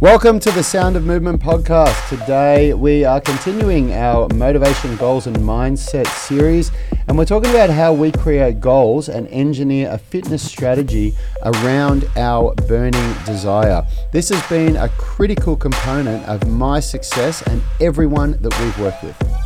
Welcome to the Sound of Movement podcast. Today we are continuing our motivation, goals, and mindset series, and we're talking about how we create goals and engineer a fitness strategy around our burning desire. This has been a critical component of my success and everyone that we've worked with.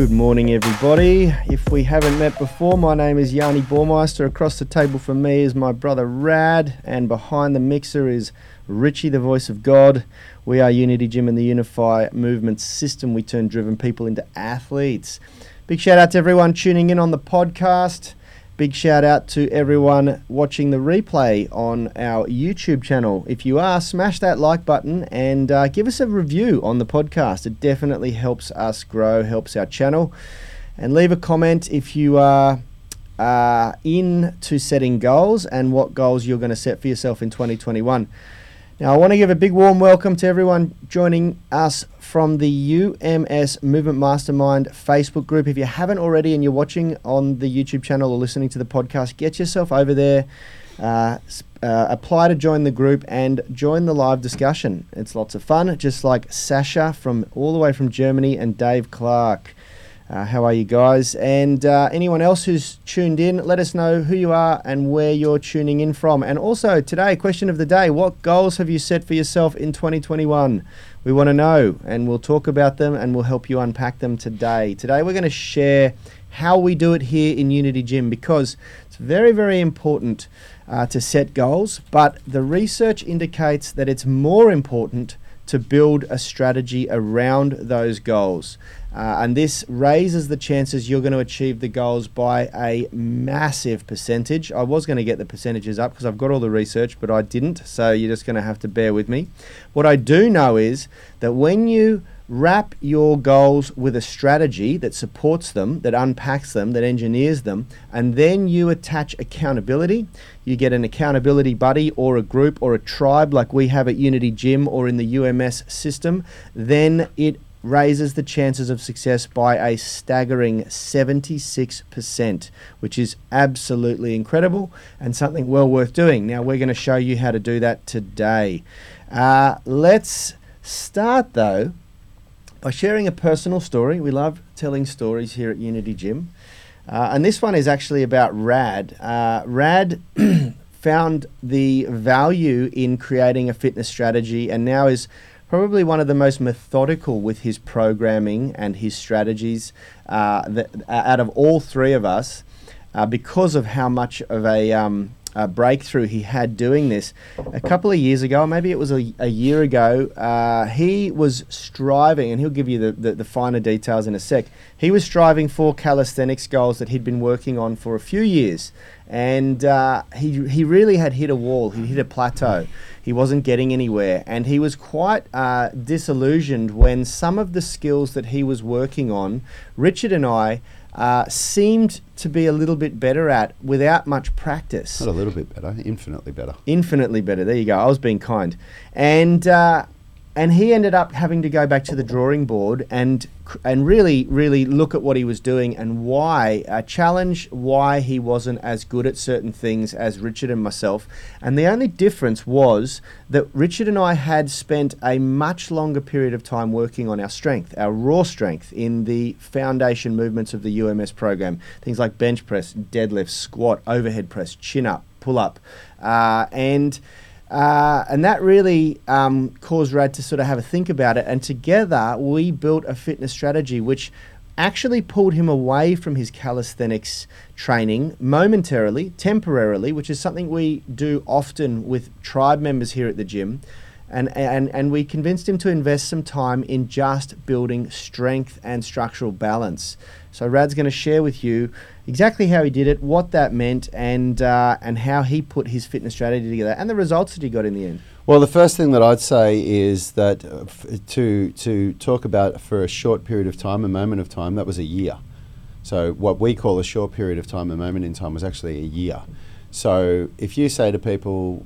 Good morning, everybody. If we haven't met before, my name is Yanni Bormeister. Across the table from me is my brother Rad, and behind the mixer is Richie, the voice of God. We are Unity Gym and the Unify Movement System. We turn driven people into athletes. Big shout out to everyone tuning in on the podcast. Big shout out to everyone watching the replay on our YouTube channel. If you are, smash that like button and uh, give us a review on the podcast. It definitely helps us grow, helps our channel. And leave a comment if you are uh, into setting goals and what goals you're going to set for yourself in 2021. Now, I want to give a big warm welcome to everyone joining us from the UMS Movement Mastermind Facebook group. If you haven't already and you're watching on the YouTube channel or listening to the podcast, get yourself over there. Uh, uh, apply to join the group and join the live discussion. It's lots of fun, just like Sasha from all the way from Germany and Dave Clark. Uh, how are you guys? And uh, anyone else who's tuned in, let us know who you are and where you're tuning in from. And also, today, question of the day what goals have you set for yourself in 2021? We want to know, and we'll talk about them and we'll help you unpack them today. Today, we're going to share how we do it here in Unity Gym because it's very, very important uh, to set goals, but the research indicates that it's more important to build a strategy around those goals. Uh, and this raises the chances you're going to achieve the goals by a massive percentage. I was going to get the percentages up because I've got all the research, but I didn't. So you're just going to have to bear with me. What I do know is that when you wrap your goals with a strategy that supports them, that unpacks them, that engineers them, and then you attach accountability. You get an accountability buddy or a group or a tribe like we have at Unity Gym or in the UMS system, then it raises the chances of success by a staggering 76%, which is absolutely incredible and something well worth doing. Now, we're going to show you how to do that today. Uh, let's start though by sharing a personal story. We love telling stories here at Unity Gym. Uh, and this one is actually about Rad. Uh, Rad found the value in creating a fitness strategy and now is probably one of the most methodical with his programming and his strategies uh, that, out of all three of us uh, because of how much of a um, uh, breakthrough he had doing this. A couple of years ago, maybe it was a, a year ago, uh, he was striving, and he'll give you the, the, the, finer details in a sec. He was striving for calisthenics goals that he'd been working on for a few years. And uh, he, he really had hit a wall, he hit a plateau. He wasn't getting anywhere. And he was quite uh, disillusioned when some of the skills that he was working on, Richard and I, uh, seemed to be a little bit better at without much practice. Not a little bit better, infinitely better. Infinitely better. There you go. I was being kind. And uh, and he ended up having to go back to the drawing board and and really really look at what he was doing and why uh, challenge why he wasn't as good at certain things as Richard and myself. And the only difference was that Richard and I had spent a much longer period of time working on our strength our raw strength in the foundation movements of the UMS program. Things like bench press deadlift squat overhead press chin up pull up. Uh, and uh, and that really um, caused Rad to sort of have a think about it. And together we built a fitness strategy which actually pulled him away from his calisthenics training momentarily, temporarily, which is something we do often with tribe members here at the gym. And, and, and we convinced him to invest some time in just building strength and structural balance. So Rad's going to share with you exactly how he did it, what that meant, and uh, and how he put his fitness strategy together, and the results that he got in the end. Well, the first thing that I'd say is that uh, f- to to talk about for a short period of time, a moment of time, that was a year. So what we call a short period of time, a moment in time, was actually a year. So if you say to people,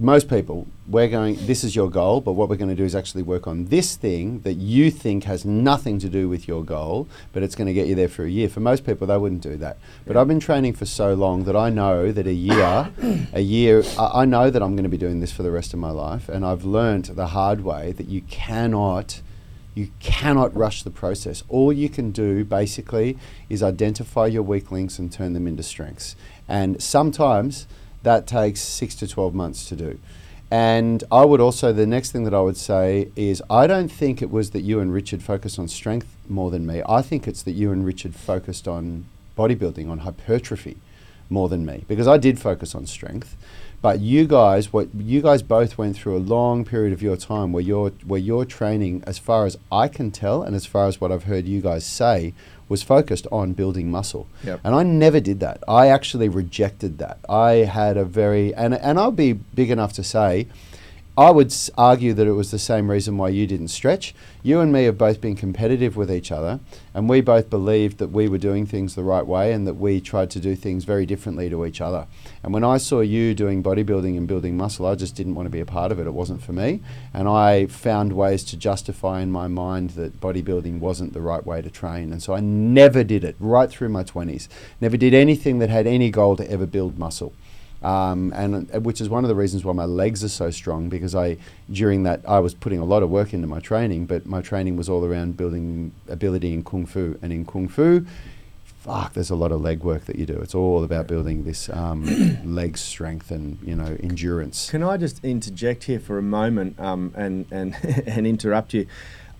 most people, we're going, this is your goal, but what we're going to do is actually work on this thing that you think has nothing to do with your goal, but it's going to get you there for a year. For most people, they wouldn't do that. But I've been training for so long that I know that a year, a year, I, I know that I'm going to be doing this for the rest of my life. And I've learned the hard way that you cannot. You cannot rush the process. All you can do basically is identify your weak links and turn them into strengths. And sometimes that takes six to 12 months to do. And I would also, the next thing that I would say is I don't think it was that you and Richard focused on strength more than me. I think it's that you and Richard focused on bodybuilding, on hypertrophy more than me, because I did focus on strength. But you guys, what you guys both went through a long period of your time where your where your training, as far as I can tell, and as far as what I've heard you guys say, was focused on building muscle. Yep. And I never did that. I actually rejected that. I had a very and and I'll be big enough to say I would argue that it was the same reason why you didn't stretch. You and me have both been competitive with each other, and we both believed that we were doing things the right way and that we tried to do things very differently to each other. And when I saw you doing bodybuilding and building muscle, I just didn't want to be a part of it. It wasn't for me. And I found ways to justify in my mind that bodybuilding wasn't the right way to train. And so I never did it right through my 20s. Never did anything that had any goal to ever build muscle um, and uh, which is one of the reasons why my legs are so strong because I during that I was putting a lot of work into my training, but my training was all around building ability in kung fu, and in kung fu. Fuck, there's a lot of leg work that you do. It's all about building this um, leg strength and you know endurance. Can I just interject here for a moment um, and, and, and interrupt you?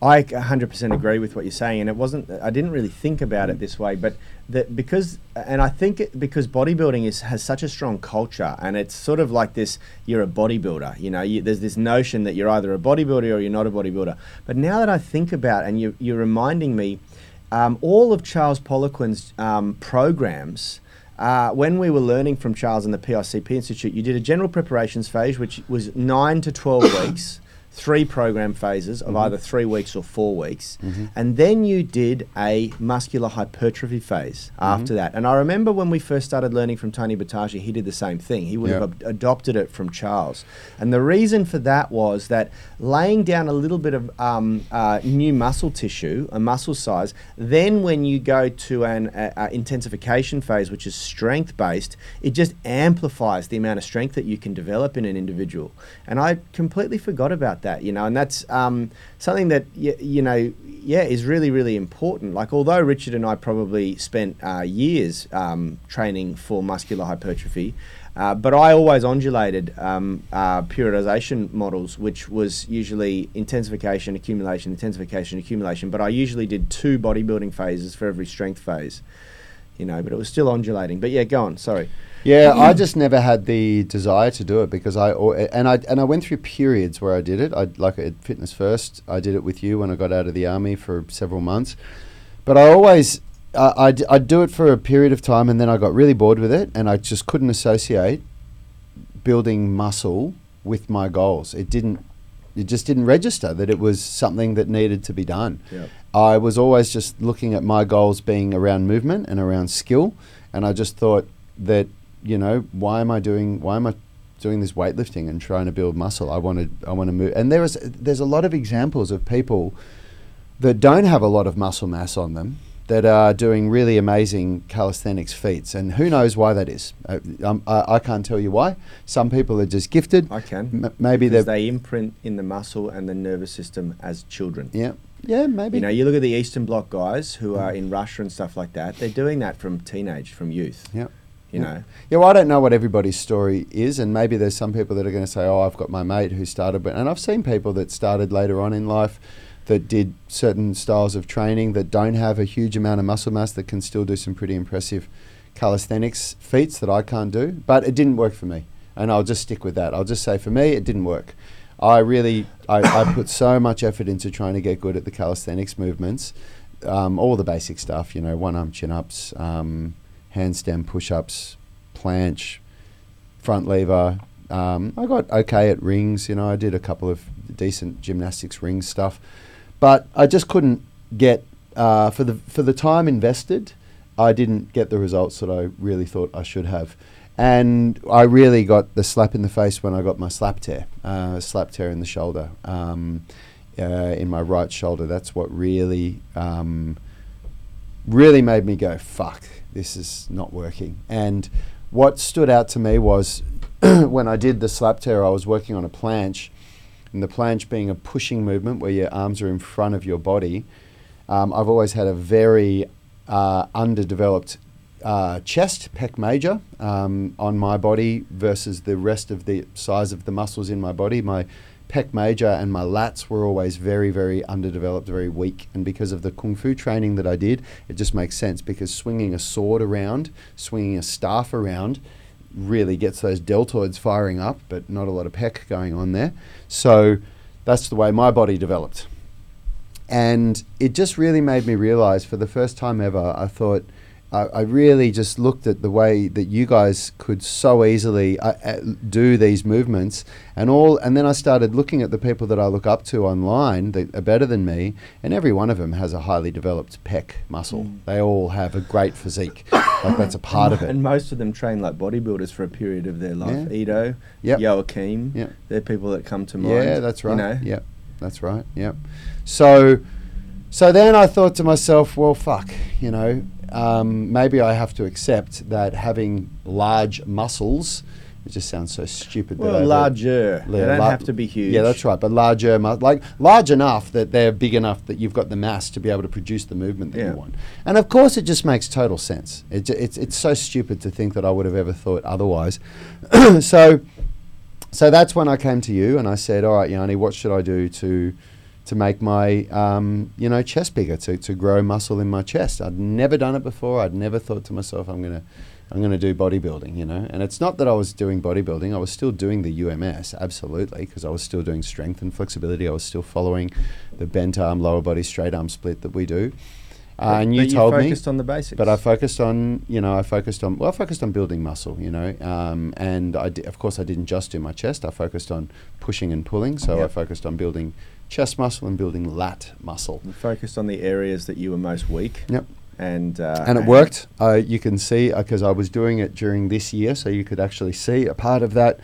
I 100% agree with what you're saying, and it wasn't. I didn't really think about it this way, but that because, and I think it, because bodybuilding is has such a strong culture, and it's sort of like this. You're a bodybuilder, you know. You, there's this notion that you're either a bodybuilder or you're not a bodybuilder. But now that I think about, and you, you're reminding me, um, all of Charles Poliquin's um, programs. Uh, when we were learning from Charles in the PICP Institute, you did a general preparations phase, which was nine to 12 weeks, three program phases of either three weeks or four weeks. And then you did a muscular hypertrophy phase after that. And I remember when we first started learning from Tony Boutagy, he did the same thing. He would have Yep. ab- adopted it from Charles. And the reason for that was that laying down a little bit of um, uh, new muscle tissue, a muscle size, then when you go to an uh, uh, intensification phase, which is strength based, it just amplifies the amount of strength that you can develop in an individual. And I completely forgot about that, you know, and that's um, something that, y- you know, yeah, is really, really important. Like, although Richard and I probably spent uh, years um, training for muscular hypertrophy, uh, but I always undulated um, uh, periodization models, which was usually intensification, accumulation, intensification, accumulation. But I usually did two bodybuilding phases for every strength phase, you know, but it was still undulating. But yeah, go on, sorry. Yeah, I just never had the desire to do it because I and I and I went through periods where I did it. I like at Fitness First. I did it with you when I got out of the army for several months, but I always I I'd, I'd do it for a period of time and then I got really bored with it and I just couldn't associate building muscle with my goals. It didn't. It just didn't register that it was something that needed to be done. Yep. I was always just looking at my goals being around movement and around skill, and I just thought that you know why am I doing why am I doing this weightlifting and trying to build muscle? I wanted I want to move, and there is there's a lot of examples of people that don't have a lot of muscle mass on them that are doing really amazing calisthenics feats, and who knows why that is? Uh, um, I, I can't tell you why. Some people are just gifted. I can. M- maybe they imprint in the muscle and the nervous system as children. yeah yeah maybe You know, you look at the Eastern Bloc guys who are in Russia and stuff like that. They're doing that from teenage, from youth. yeah. You Yeah. know, Yeah, well, I don't know what everybody's story is, and maybe there's some people that are going to say, "Oh, I've got my mate who started," but and I've seen people that started later on in life that did certain styles of training that don't have a huge amount of muscle mass that can still do some pretty impressive calisthenics feats that I can't do. But it didn't work for me, and I'll just stick with that. I'll just say for me, it didn't work. I really, I, I put so much effort into trying to get good at the calisthenics movements, um, all the basic stuff, you know, one arm chin ups, um, handstand push ups, planche, front lever. Um, I got okay at rings, you know, I did a couple of decent gymnastics ring stuff, but I just couldn't get uh, for the for the time invested. I didn't get the results that I really thought I should have, and I really got the slap in the face when I got my slap tear, uh, slap tear in the shoulder, um, uh, in my right shoulder. That's what really, um, really made me go, fuck, this is not working. And what stood out to me was when I did the slap tear, I was working on a planche, and the planche being a pushing movement where your arms are in front of your body. Um, I've always had a very uh, underdeveloped uh, chest, pec major, um, on my body versus the rest of the size of the muscles in my body. My pec major and my lats were always very, very underdeveloped, very weak. And because of the kung fu training that I did, it just makes sense because swinging a sword around, swinging a staff around, really gets those deltoids firing up, but not a lot of pec going on there. So that's the way my body developed. And it just really made me realize for the first time ever, I thought, I, I really just looked at the way that you guys could so easily uh, uh, do these movements, and all. And then I started looking at the people that I look up to online that are better than me, and every one of them has a highly developed pec muscle. Mm. They all have a great physique. like that's a part of it. And most of them train like bodybuilders for a period of their life. Ido, Yep. Joachim, Yep. they're people that come to mind. Yeah, that's right. You know? Yep, that's right. Yep. So, so then I thought to myself, well, fuck, you know, um, maybe I have to accept that having large muscles. It just sounds so stupid. Well, I- larger. Yeah, they don't lar- have to be huge. Yeah, that's right. But larger, like large enough that they're big enough that you've got the mass to be able to produce the movement that Yeah. you want. And of course, it just makes total sense. It, it's it's so stupid to think that I would have ever thought otherwise. so, so that's when I came to you and I said, "All right, Yanni, what should I do to?" To make my um, you know chest bigger, to, to grow muscle in my chest. I'd never done it before. I'd never thought to myself, I'm gonna I'm going to do bodybuilding, you know. And it's not that I was doing bodybuilding, I was still doing the UMS, absolutely, because I was still doing strength and flexibility. I was still following the bent arm, lower body, straight arm split that we do. Uh, and you but told me, focused on the basics. but I focused on, you know, I focused on, well, I focused on building muscle, you know, um, and I di- of course I didn't just do my chest. I focused on pushing and pulling, so I focused on building chest muscle and building lat muscle. You focused on the areas that you were most weak. Yep. And uh, and it worked. Uh, you can see because I was doing it during this year, so you could actually see a part of that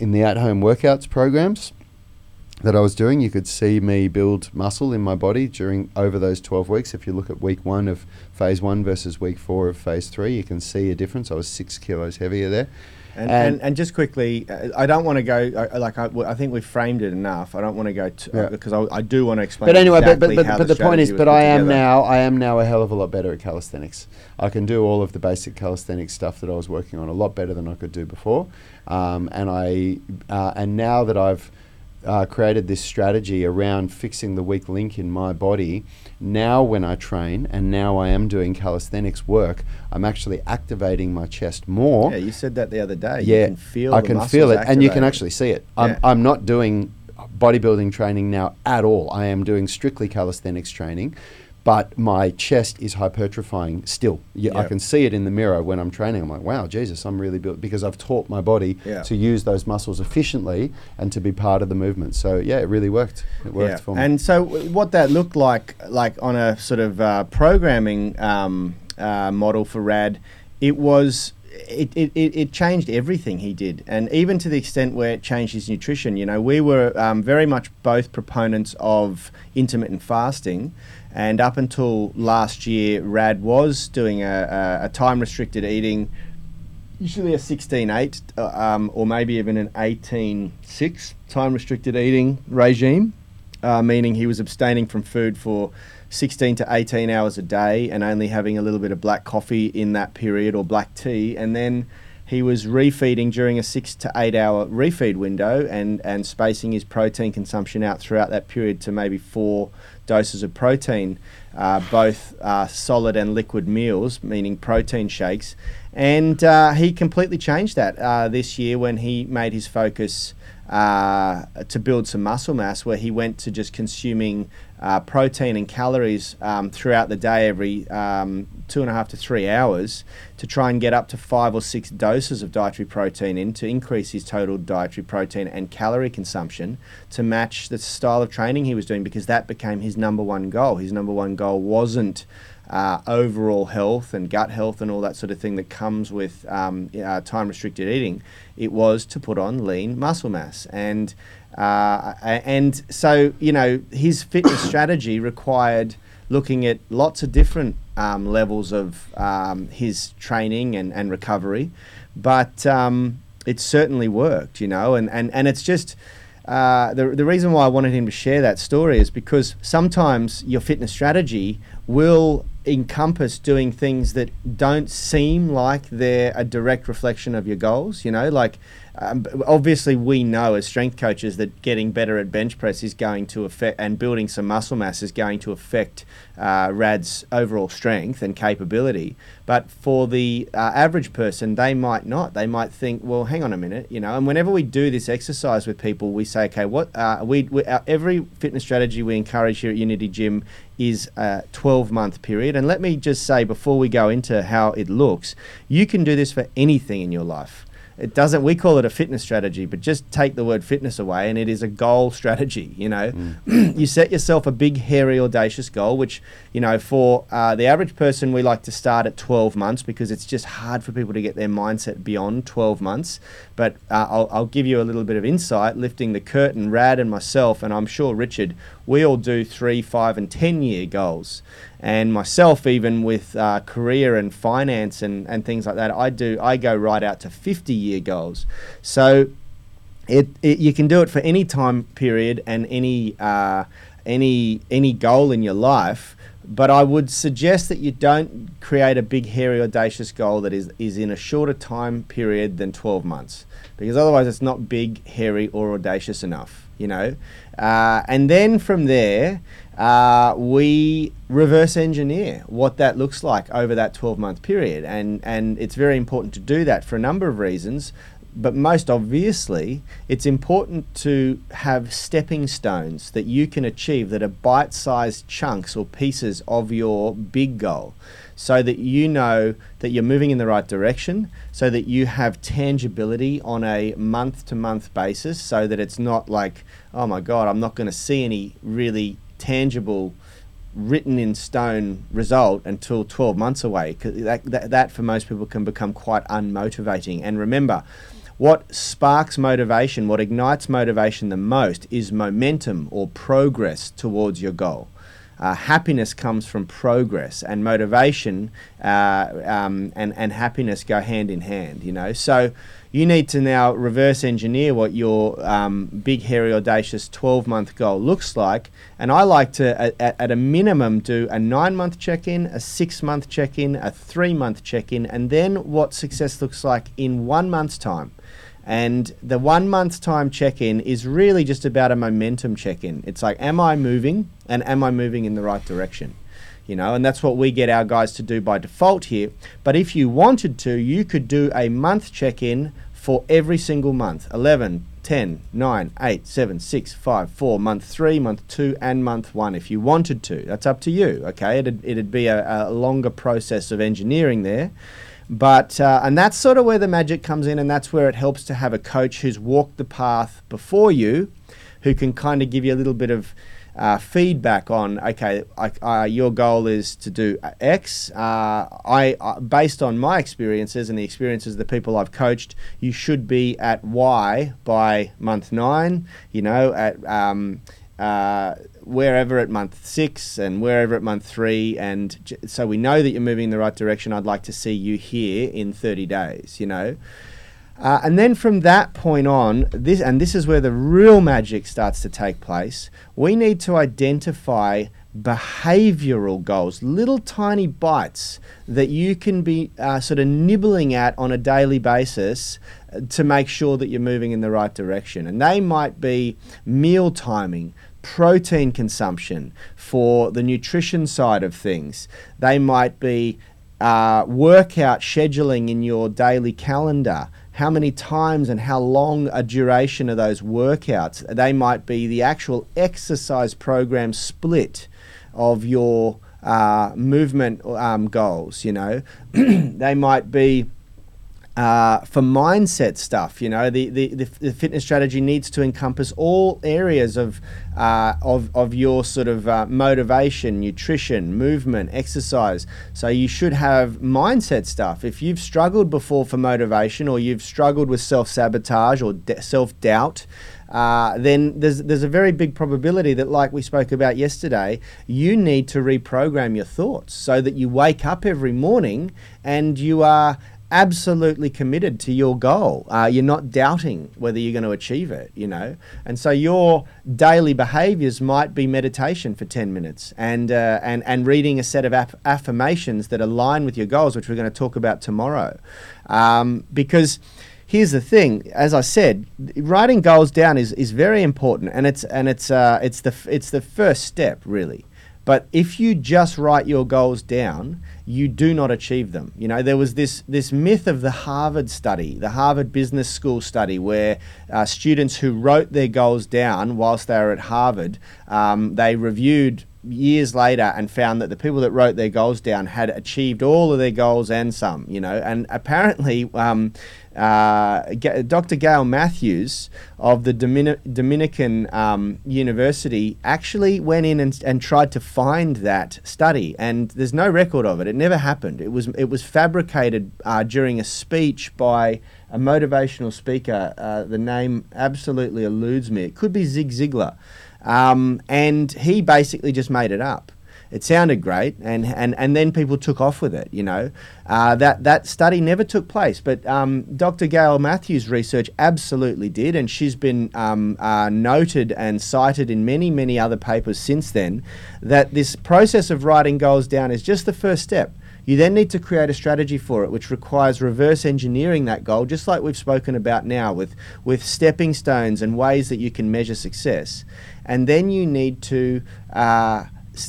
in the at-home workouts programs that I was doing. You could see me build muscle in my body during over those twelve weeks. If you look at week one of phase one versus week four of phase three, you can see a difference. I was six kilos heavier there. And, And- and, and just quickly, uh, I don't want to go. I, like I, I think we've framed it enough. I don't want to go to Yeah. because I, I do want to explain. But anyway, but, but, but, how but the, point is, but I am together. now, I am now a hell of a lot better at calisthenics. I can do all of the basic calisthenics stuff that I was working on a lot better than I could do before. Um, and I, uh, and now that I've uh, created this strategy around fixing the weak link in my body, now when I train and now I am doing calisthenics work, I'm actually activating my chest more Yeah, you said that the other day. yeah, you can feel. I can feel it, and you can actually see it. I'm, I'm not doing bodybuilding training now at all. I am doing strictly calisthenics training, but my chest is hypertrophying still. Yeah, I can see it in the mirror when I'm training. I'm like, wow, Jesus, I'm really built because I've taught my body Yeah. to use those muscles efficiently and to be part of the movement. So yeah, it really worked. It worked for me. And so, what that looked like, like on a sort of uh, programming um, uh, model for Rad, it was. It, it, it it changed everything he did, and even to the extent where it changed his nutrition. You know, we were um, very much both proponents of intermittent fasting, and up until last year, Rad was doing a, a, a time restricted eating usually a 16-8 uh, um, or maybe even an 18-6 time restricted eating regime uh, meaning he was abstaining from food for 16 to 18 hours a day and only having a little bit of black coffee in that period or black tea. And then he was refeeding during a six to eight hour refeed window and, and spacing his protein consumption out throughout that period to maybe four doses of protein, uh, both uh, solid and liquid meals, meaning protein shakes. And uh, he completely changed that uh, this year when he made his focus uh, to build some muscle mass, where he went to just consuming uh, protein and calories um, throughout the day every um, two and a half to three hours to try and get up to five or six doses of dietary protein in to increase his total dietary protein and calorie consumption to match the style of training he was doing because that became his number one goal. His number one goal wasn't uh, overall health and gut health and all that sort of thing that comes with um, uh, time restricted eating. It was to put on lean muscle mass and. Uh, and so, you know, his fitness strategy required looking at lots of different um, levels of um, his training and, and recovery, but um, it certainly worked, you know, and, and, and it's just. Uh, the, the reason why I wanted him to share that story is because sometimes your fitness strategy will encompass doing things that don't seem like they're a direct reflection of your goals. You know, like um, obviously, we know as strength coaches that getting better at bench press is going to affect, and building some muscle mass is going to affect uh, RAD's overall strength and capability. But for the uh, average person, they might not. They might think, well, hang on a minute, you know. And whenever we do this exercise with people, we say, okay, what uh, we, we every fitness strategy we encourage here at Unity Gym is a 12 month period. And let me just say before we go into how it looks, you can do this for anything in your life. It doesn't. We call it a fitness strategy, but just take the word fitness away, and it is a goal strategy. You know, mm. you set yourself a big, hairy, audacious goal, which you know for uh, the average person, we like to start at 12 months because it's just hard for people to get their mindset beyond 12 months. But uh, I'll, I'll give you a little bit of insight, lifting the curtain. Rad and myself, and I'm sure Richard, we all do three, five, and 10 year goals and myself even with uh, career and finance and, and things like that i do i go right out to 50 year goals so it, it you can do it for any time period and any uh, any any goal in your life but I would suggest that you don't create a big, hairy, audacious goal that is, is in a shorter time period than 12 months, because otherwise it's not big, hairy, or audacious enough, you know. Uh, and then from there, uh, we reverse engineer what that looks like over that 12 month period. And, and it's very important to do that for a number of reasons. But most obviously, it's important to have stepping stones that you can achieve that are bite sized chunks or pieces of your big goal so that you know that you're moving in the right direction, so that you have tangibility on a month to month basis, so that it's not like, oh my God, I'm not going to see any really tangible written in stone result until 12 months away that, that, that for most people can become quite unmotivating. And remember what sparks motivation what ignites motivation the most is momentum or progress towards your goal uh, happiness comes from progress and motivation uh, um, and, and happiness go hand in hand you know so you need to now reverse engineer what your um, big, hairy, audacious 12 month goal looks like. And I like to, at, at a minimum, do a nine month check in, a six month check in, a three month check in, and then what success looks like in one month's time. And the one month time check in is really just about a momentum check in. It's like, am I moving and am I moving in the right direction? you know, and that's what we get our guys to do by default here. But if you wanted to, you could do a month check in for every single month 11, 10, 9, 8, 7, 6, 5, 4, month 3, month 2, and month 1 if you wanted to. That's up to you, okay? It'd, it'd be a, a longer process of engineering there. But, uh, and that's sort of where the magic comes in, and that's where it helps to have a coach who's walked the path before you, who can kind of give you a little bit of uh, feedback on okay, uh, your goal is to do X. Uh, I, uh, based on my experiences and the experiences of the people I've coached, you should be at Y by month nine. You know, at um, uh, wherever at month six and wherever at month three, and j- so we know that you're moving in the right direction. I'd like to see you here in 30 days. You know. Uh, and then from that point on, this and this is where the real magic starts to take place. We need to identify behavioral goals, little tiny bites that you can be uh, sort of nibbling at on a daily basis uh, to make sure that you're moving in the right direction. And they might be meal timing, protein consumption for the nutrition side of things. They might be uh, workout scheduling in your daily calendar how many times and how long a duration of those workouts. They might be the actual exercise program split of your uh, movement um, goals, you know. they might be uh, for mindset stuff. You know, the, the, the, fitness strategy needs to encompass all areas of, uh, of, of your sort of uh, motivation, nutrition, movement, exercise. So you should have mindset stuff. If you've struggled before for motivation or you've struggled with self sabotage or de- self doubt, uh, then there's there's a very big probability that, like we spoke about yesterday, you need to reprogram your thoughts so that you wake up every morning and you are absolutely committed to your goal. Uh, you're not doubting whether you're going to achieve it, you know. And so your daily behaviors might be meditation for 10 minutes and, uh, and, and reading a set of aff- affirmations that align with your goals, which we're going to talk about tomorrow. Um, because here's the thing as i said writing goals down is, is very important and it's and it's uh, it's the it's the first step really but if you just write your goals down, you do not achieve them. You know, there was this this myth of the Harvard study, the Harvard Business School study, where uh, students who wrote their goals down whilst they were at Harvard, um, they reviewed years later and found that the people that wrote their goals down had achieved all of their goals and some, you know, and apparently um, uh, Dr. Gail Matthews of the Domini- Dominican um, University actually went in and, and tried to find that study, and there's no record of it. It never happened. It was it was fabricated uh, during a speech by a motivational speaker. Uh, the name absolutely eludes me. It could be Zig Ziglar. Um, and he basically just made it up. It sounded great, and, and, and then people took off with it. You know, uh, that that study never took place, but um, Dr. Gail Matthews' research absolutely did, and she's been um, uh, noted and cited in many many other papers since then. That this process of writing goals down is just the first step. You then need to create a strategy for it, which requires reverse engineering that goal, just like we've spoken about now, with, with stepping stones and ways that you can measure success. And then you need to uh,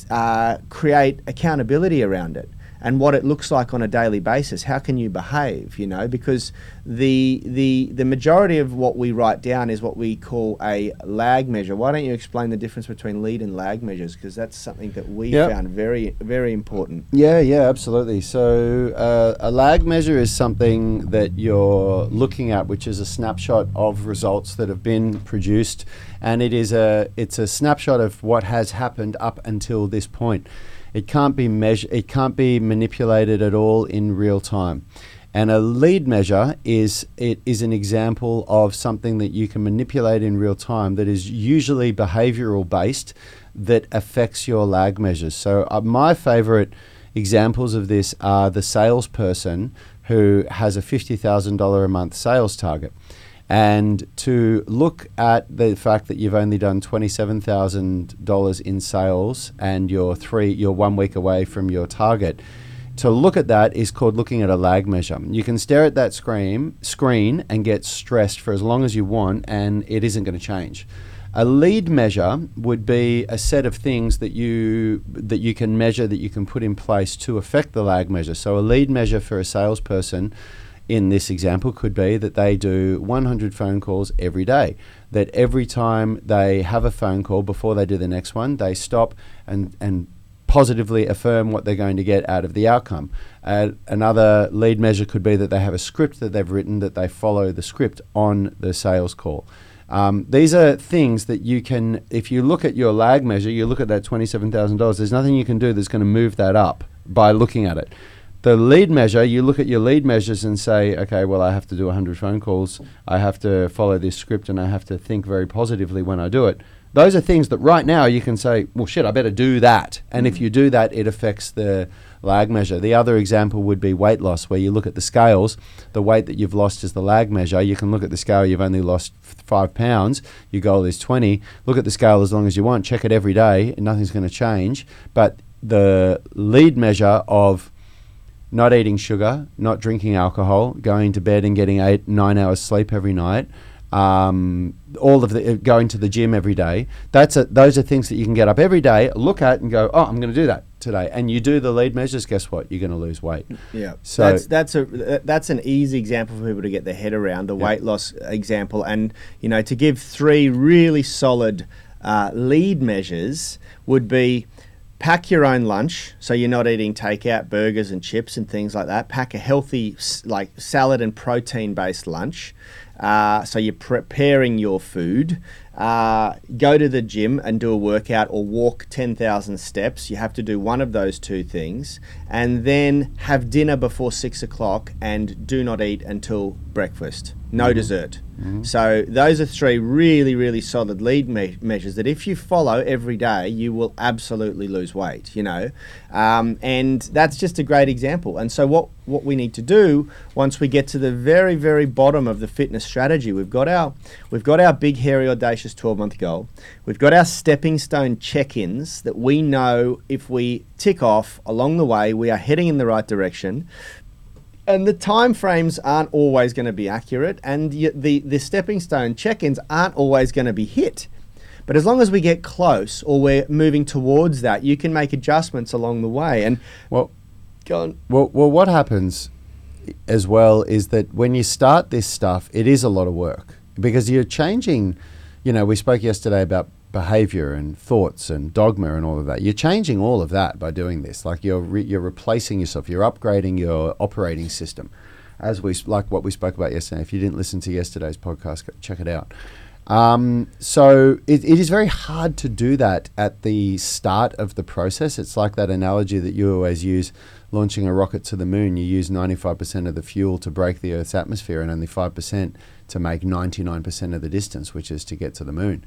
uh, create accountability around it and what it looks like on a daily basis. How can you behave? You know, because the the the majority of what we write down is what we call a lag measure. Why don't you explain the difference between lead and lag measures? Because that's something that we yep. found very very important. Yeah, yeah, absolutely. So uh, a lag measure is something that you're looking at, which is a snapshot of results that have been produced, and it is a it's a snapshot of what has happened up until this point. It can't be measured. It can't be manipulated at all in real time. And a lead measure is it is an example of something that you can manipulate in real time that is usually behavioral based that affects your lag measures. So uh, my favorite examples of this are the salesperson who has a $50,000 a month sales target and to look at the fact that you've only done twenty-seven thousand dollars in sales and you're three, you're one week away from your target. To look at that is called looking at a lag measure. You can stare at that screen screen and get stressed for as long as you want, and it isn't going to change. A lead measure would be a set of things that you that you can measure that you can put in place to affect the lag measure. So a lead measure for a salesperson in this example could be that they do 100 phone calls every day. That every time they have a phone call before they do the next one, they stop and, and positively affirm what they're going to get out of the outcome. Uh, another lead measure could be that they have a script that they've written that they follow the script on the sales call. Um, these are things that you can, if you look at your lag measure, you look at that $27,000, there's nothing you can do that's going to move that up by looking at it the lead measure, you look at your lead measures and say, okay, well, I have to do 100 phone calls. I have to follow this script and I have to think very positively when I do it. Those are things that right now you can say, well, shit, I better do that. And mm. if you do that, it affects the lag measure. The other example would be weight loss, where you look at the scales. The weight that you've lost is the lag measure. You can look at the scale, you've only lost f- five pounds. Your goal is 20. Look at the scale as long as you want. Check it every day, and nothing's going to change. But the lead measure of not eating sugar, not drinking alcohol, going to bed and getting eight, nine hours sleep every night, um, all of the uh, going to the gym every day. That's a, those are things that you can get up every day, look at, and go, oh, I'm going to do that today. And you do the lead measures. Guess what? You're going to lose weight. Yeah. So that's that's a that's an easy example for people to get their head around the yeah. weight loss example, and you know to give three really solid uh, lead measures would be pack your own lunch so you're not eating takeout burgers and chips and things like that. Pack a healthy, like salad and protein based lunch. Uh, so you're preparing your food. Uh, go to the gym and do a workout or walk 10,000 steps. You have to do one of those two things. And then have dinner before six o'clock and do not eat until breakfast. No dessert. So those are three really, really solid lead me- measures that if you follow every day, you will absolutely lose weight. You know, um, and that's just a great example. And so what what we need to do once we get to the very, very bottom of the fitness strategy, we've got our we've got our big, hairy, audacious twelve month goal. We've got our stepping stone check ins that we know if we tick off along the way, we are heading in the right direction and the time frames aren't always going to be accurate and y- the, the stepping stone check-ins aren't always going to be hit but as long as we get close or we're moving towards that you can make adjustments along the way and Well, go on Well, well, what happens as well is that when you start this stuff, it is a lot of work because you're changing. You know, we spoke yesterday about behavior and thoughts and dogma and all of that. You're changing all of that by doing this. Like you're re- you're replacing yourself. You're upgrading your operating system, as we like what we spoke about yesterday. If you didn't listen to yesterday's podcast, check it out. Um, so it, it is very hard to do that at the start of the process. It's like that analogy that you always use launching a rocket to the moon. You use 95% of the fuel to break the Earth's atmosphere and only 5% to make 99% of the distance, which is to get to the moon.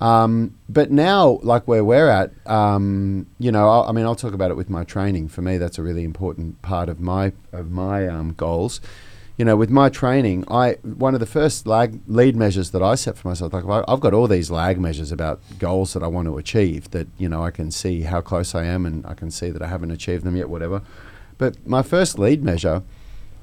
Um, but now, like where we're at, um, you know, I, I mean, I'll talk about it with my training. For me, that's a really important part of my of my um, goals you know, with my training, I one of the first lag lead measures that I set for myself, like I- I've got all these lag measures about goals that I want to achieve. That you know, I can see how close I am, and I can see that I haven't achieved them yet, whatever. But my first lead measure,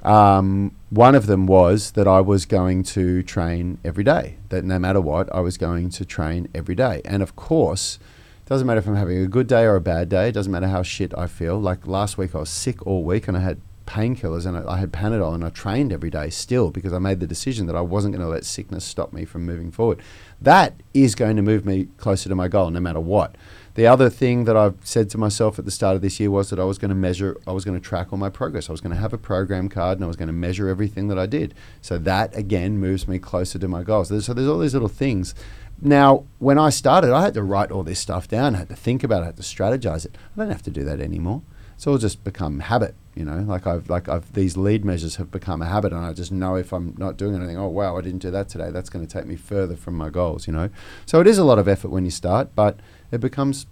um, one of them was that I was going to train every day. That no matter what, I was going to train every day. And of course, it doesn't matter if I'm having a good day or a bad day. It doesn't matter how shit I feel. Like last week, I was sick all week, and I had painkillers and I, I had Panadol, and I trained every day still because I made the decision that I wasn't going to let sickness stop me from moving forward. That is going to move me closer to my goal, no matter what. The other thing that I've said to myself at the start of this year was that I was going to measure, I was going to track all my progress. I was going to have a program card and I was going to measure everything that I did. So that again moves me closer to my goals. So there's all these little things. Now, when I started, I had to write all this stuff down, I had to think about it, I had to strategize it. I don't have to do that anymore. It's all just become habit, you know. Like I've like I've these lead measures have become a habit, and I just know if I'm not doing anything, oh wow, I didn't do that today. That's going to take me further from my goals, you know. So it is a lot of effort when you start, but it becomes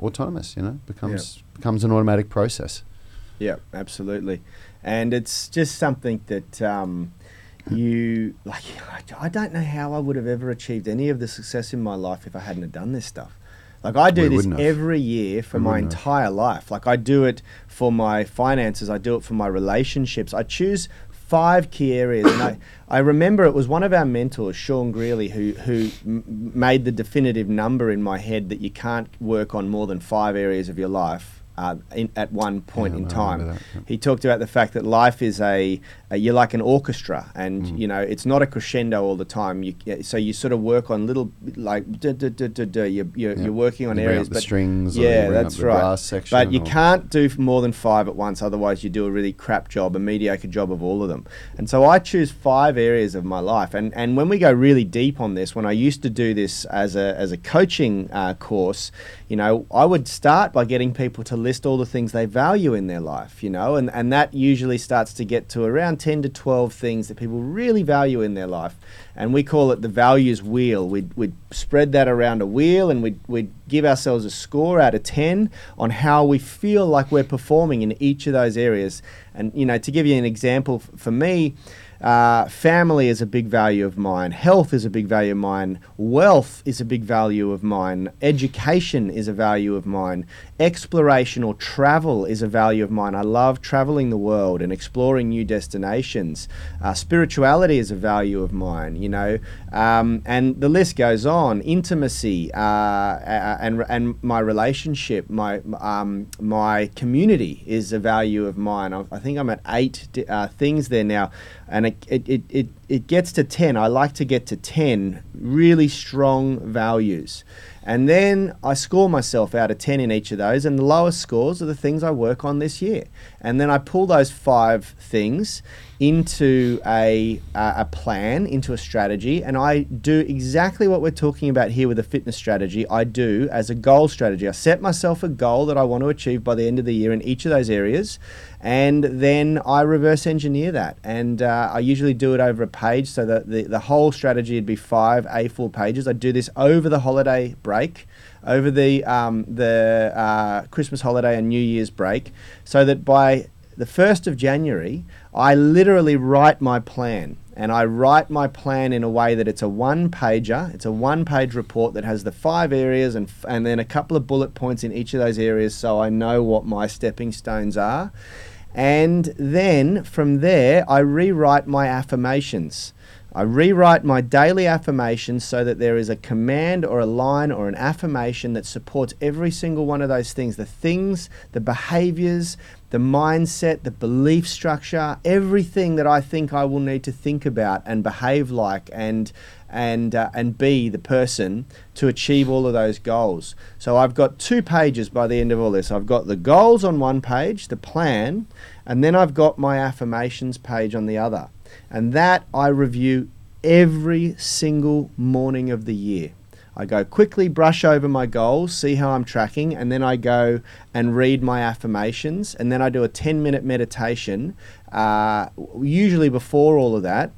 autonomous, you know. Becomes becomes an automatic process. Yeah, absolutely. And it's just something that um, you like. I don't know how I would have ever achieved any of the success in my life if I hadn't have done this stuff. Like I do We this every year for We my wouldn't have. entire life. Like I do it for my finances. I do it for my relationships. I choose five key areas, and I, I remember it was one of our mentors, Sean Greeley, who who m- made the definitive number in my head that you can't work on more than five areas of your life. Uh, in, at one point Yeah, in time, that, yeah. he talked about the fact that life is a, a you're like an orchestra, and Mm. you know it's not a crescendo all the time. You so you sort of work on little like duh, duh, duh, you're, you're, Yeah. you're working on You areas, but strings yeah, that's right. brass section but you can't do more than five at once, otherwise you do a really crap job, a mediocre job of all of them. And so I choose five areas of my life, and and when we go really deep on this, when I used to do this as a as a coaching uh, course, you know, I would start by getting people to list all the things they value in their life, you know, and, and that usually starts to get to around 10 to 12 things that people really value in their life. And we call it the values wheel. We'd, we'd spread that around a wheel and we'd, we'd give ourselves a score out of 10 on how we feel like we're performing in each of those areas. And, you know, to give you an example, for me, uh, family is a big value of mine. Health is a big value of mine. Wealth is a big value of mine. Education is a value of mine. Exploration or travel is a value of mine. I love traveling the world and exploring new destinations. Uh, spirituality is a value of mine, you know, um, and the list goes on. Intimacy uh, and and my relationship, my um, my community is a value of mine. I, I think I'm at eight uh, things there now, and it, it, it, it gets to 10, I like to get to 10 really strong values. And then I score myself out of 10 in each of those, and the lowest scores are the things I work on this year. And then I pull those five things into a, uh, a plan, into a strategy, and I do exactly what we're talking about here with a fitness strategy. I do as a goal strategy. I set myself a goal that I want to achieve by the end of the year in each of those areas, and then I reverse engineer that. And uh, I usually do it over a page, so that the, the whole strategy would be five A4 pages. I do this over the holiday break over the um, the uh, Christmas holiday and New Year's break, so that by the 1st of January, I literally write my plan. And I write my plan in a way that it's a one pager, it's a one page report that has the five areas and, and then a couple of bullet points in each of those areas so I know what my stepping stones are. And then from there, I rewrite my affirmations. I rewrite my daily affirmations so that there is a command or a line or an affirmation that supports every single one of those things the things, the behaviors, the mindset, the belief structure, everything that I think I will need to think about and behave like and and uh, and be the person to achieve all of those goals. So I've got two pages by the end of all this. I've got the goals on one page, the plan, and then I've got my affirmations page on the other. And that I review every single morning of the year. I go quickly brush over my goals, see how I'm tracking, and then I go and read my affirmations. And then I do a 10 minute meditation, uh, usually before all of that,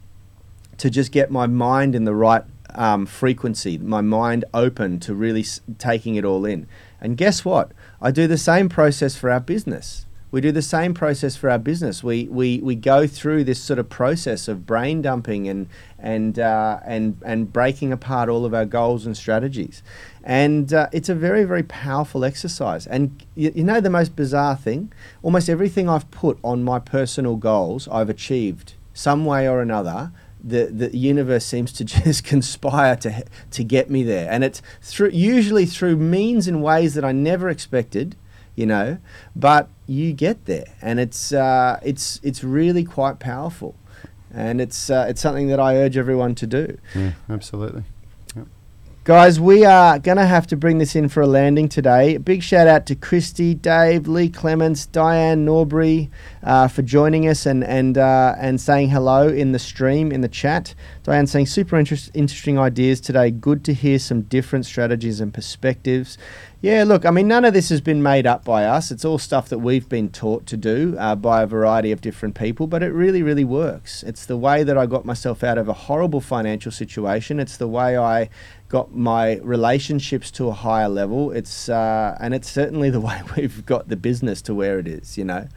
to just get my mind in the right um, frequency, my mind open to really s- taking it all in. And guess what? I do the same process for our business. We do the same process for our business. We, we, we go through this sort of process of brain dumping and, and, uh, and, and breaking apart all of our goals and strategies. And uh, it's a very, very powerful exercise. And you, you know the most bizarre thing? Almost everything I've put on my personal goals, I've achieved some way or another the the universe seems to just conspire to to get me there, and it's through usually through means and ways that I never expected, you know. But you get there, and it's uh, it's it's really quite powerful, and it's uh, it's something that I urge everyone to do. Yeah, absolutely. Guys, we are going to have to bring this in for a landing today. Big shout out to Christy, Dave, Lee Clements, Diane Norbury uh, for joining us and and uh, and saying hello in the stream in the chat. Diane saying super interest, interesting ideas today. Good to hear some different strategies and perspectives. Yeah, look, I mean, none of this has been made up by us. It's all stuff that we've been taught to do uh, by a variety of different people, but it really, really works. It's the way that I got myself out of a horrible financial situation. It's the way I got my relationships to a higher level. It's uh, and it's certainly the way we've got the business to where it is. You know.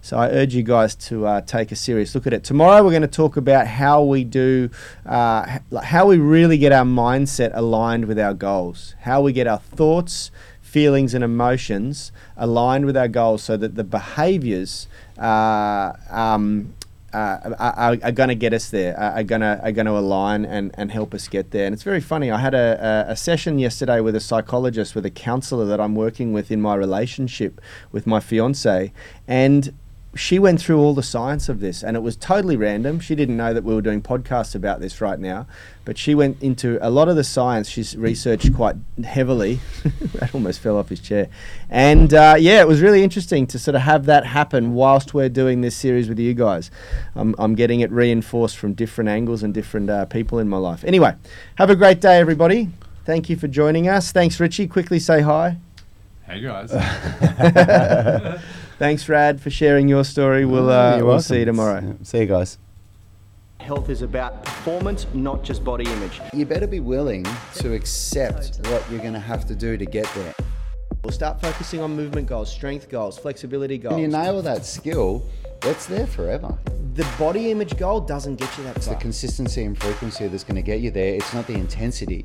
So I urge you guys to uh, take a serious look at it. Tomorrow we're going to talk about how we do, uh, how we really get our mindset aligned with our goals, how we get our thoughts, feelings, and emotions aligned with our goals, so that the behaviours uh, um, uh, are, are going to get us there, are going to are going to align and, and help us get there. And it's very funny. I had a, a, a session yesterday with a psychologist, with a counsellor that I'm working with in my relationship with my fiance, and she went through all the science of this and it was totally random. She didn't know that we were doing podcasts about this right now, but she went into a lot of the science. She's researched quite heavily. that almost fell off his chair. And uh, yeah, it was really interesting to sort of have that happen whilst we're doing this series with you guys. I'm, I'm getting it reinforced from different angles and different uh, people in my life. Anyway, have a great day, everybody. Thank you for joining us. Thanks, Richie. Quickly say hi. Hey guys. Thanks, Rad, for sharing your story. We'll, uh, we'll welcome. see you tomorrow. Yeah, See you guys. Health is about performance, not just body image. You better be willing to accept what you're going to have to do to get there. We'll start focusing on movement goals, strength goals, flexibility goals. When you nail that skill, it's there forever. the body image goal doesn't get you that far. It's the consistency and frequency that's going to get you there. It's not the intensity.